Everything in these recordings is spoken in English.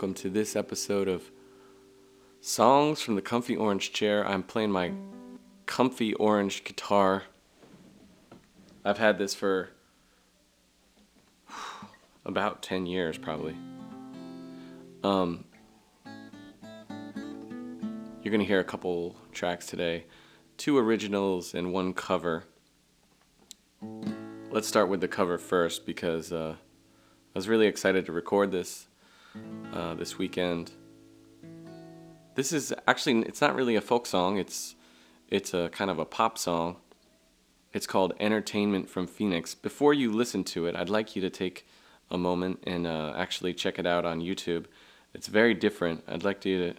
welcome to this episode of Songs from the Comfy Orange Chair. I'm playing my comfy orange guitar. I've had this for about 10 years, probably. Um, you're going to hear a couple tracks today two originals and one cover. Let's start with the cover first because uh, I was really excited to record this uh, this weekend. This is actually it's not really a folk song. It's it's a kind of a pop song. It's called Entertainment from Phoenix. Before you listen to it, I'd like you to take a moment and uh, actually check it out on YouTube. It's very different. I'd like to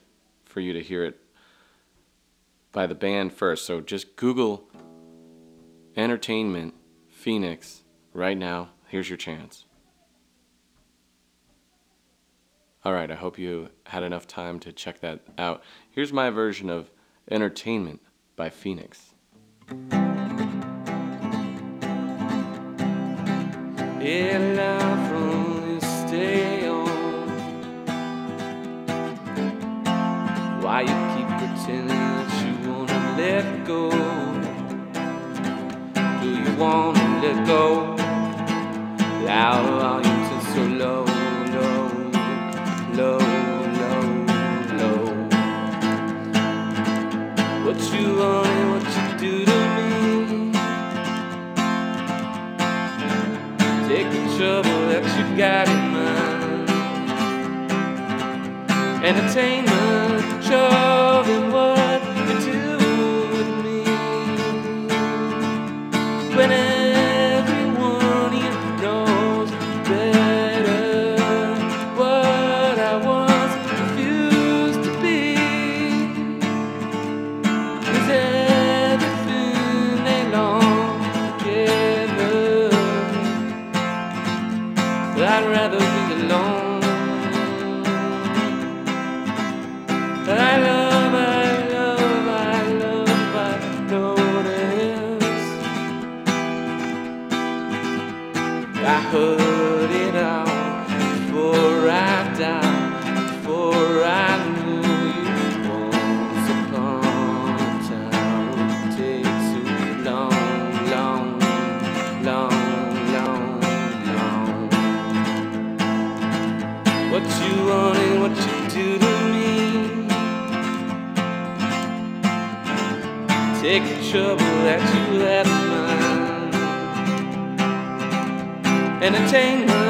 for you to hear it by the band first. So just Google Entertainment Phoenix right now. Here's your chance. All right, I hope you had enough time to check that out. Here's my version of Entertainment by Phoenix. Entertainment, show them what you do with me. When everyone here knows better what I once refused to be. Is everything they long together? But I'd rather be alone. Take the trouble that you have in mind. Entertainment,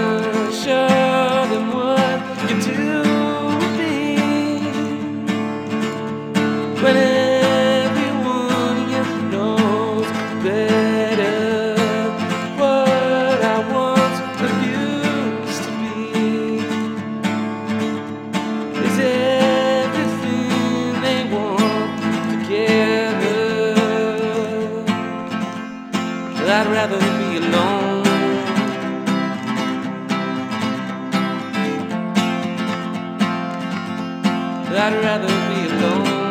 be alone.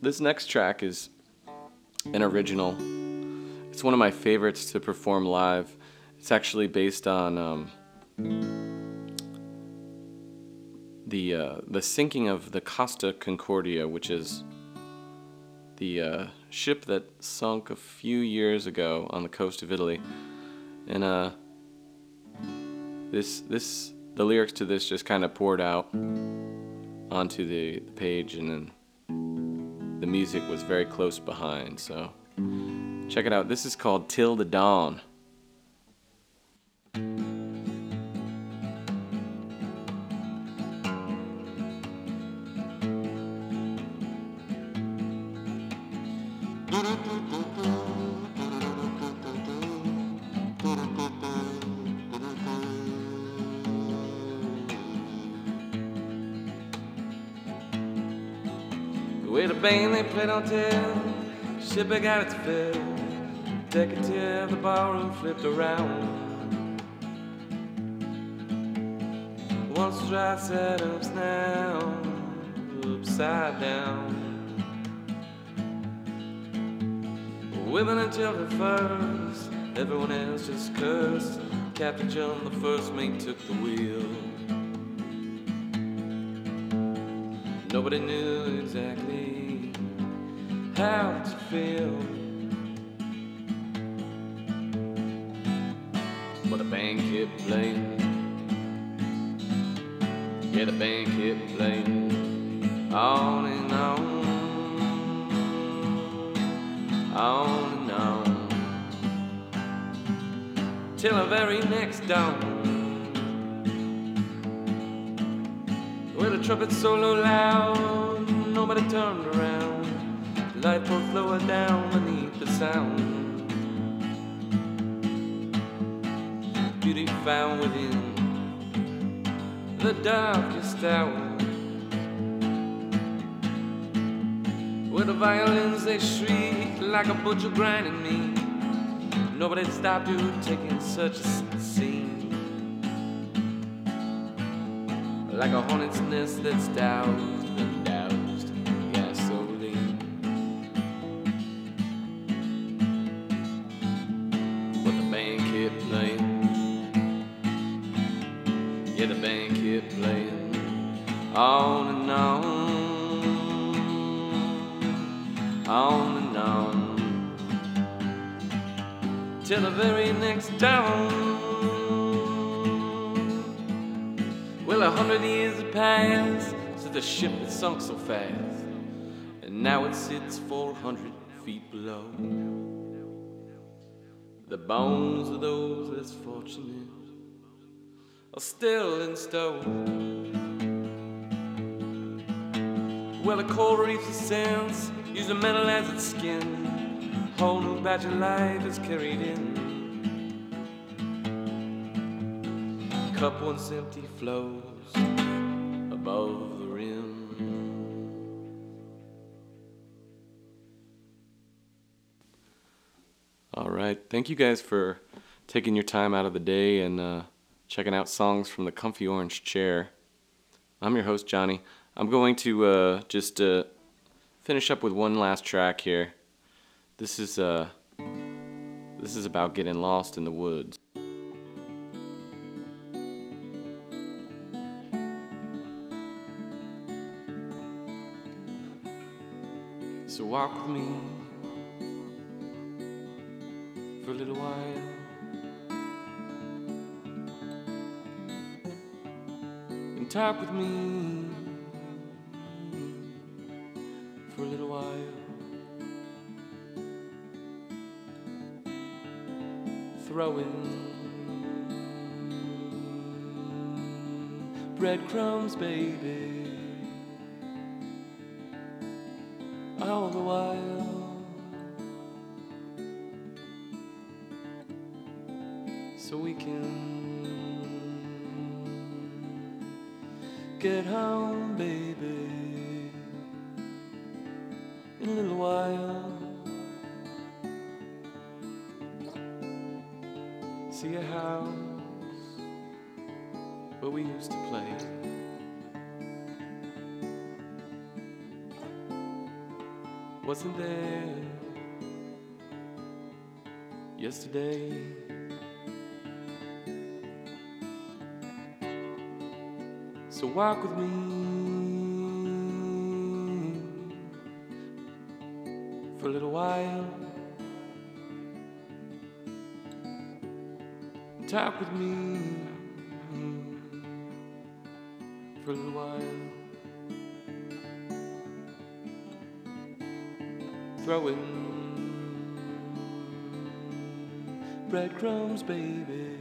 This next track is an original. It's one of my favorites to perform live. It's actually based on um, the uh, the sinking of the Costa Concordia, which is the uh, ship that sunk a few years ago on the coast of Italy. And uh, this this the lyrics to this just kind of poured out onto the, the page, and then the music was very close behind. So check it out. This is called Till the Dawn. Way the band they played on tell, ship had got its fill. Deck until the ballroom flipped around. Once dry setups now, upside down. Women until the first, everyone else just cursed. Captain John, the first mate, took the wheel. Nobody knew exactly how to feel. But the band kept playing. Yeah, the band kept playing on and on, on and on, till the very next dawn. Well, the trumpet solo loud, nobody turned around. Light both lower down beneath the sound. Beauty found within the darkest hour. Where the violins they shriek like a butcher grinding me. Nobody stopped you taking such a scene. Like a hornet's nest that's doused on and on, on and on, till the very next dawn. Well, a hundred years have passed since the ship had sunk so fast, and now it sits 400 feet below. The bones of those less fortunate are still in stone. Well, the coral reefs of sense use the metal as its skin. Whole new batch of life is carried in. Cup once empty flows above the rim. All right. Thank you guys for taking your time out of the day and uh, checking out songs from the Comfy Orange Chair. I'm your host, Johnny. I'm going to uh, just uh, finish up with one last track here. This is uh, this is about getting lost in the woods. So walk with me for a little while. And talk with me Throw in breadcrumbs, baby. all the while. So we can get home, baby, in a little while. See a house where we used to play. wasn't there yesterday. So walk with me for a little while. Talk with me for a little while. Throw throwing breadcrumbs, baby,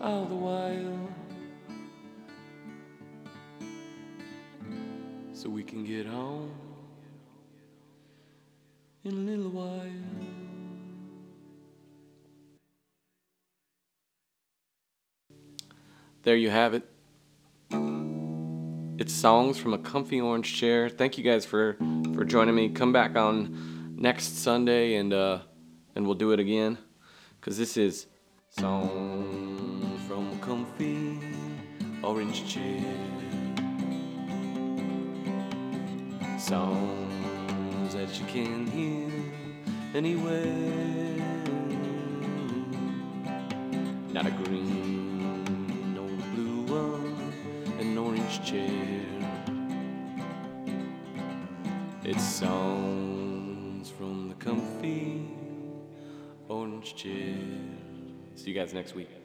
all the while, so we can get home in a little while. There you have it. It's songs from a comfy orange chair. Thank you guys for for joining me. Come back on next Sunday and uh and we'll do it again cuz this is songs from a comfy orange chair. Songs that you can hear anywhere. Not a green, orange chair. It's songs from the comfy orange chair. See you guys next week.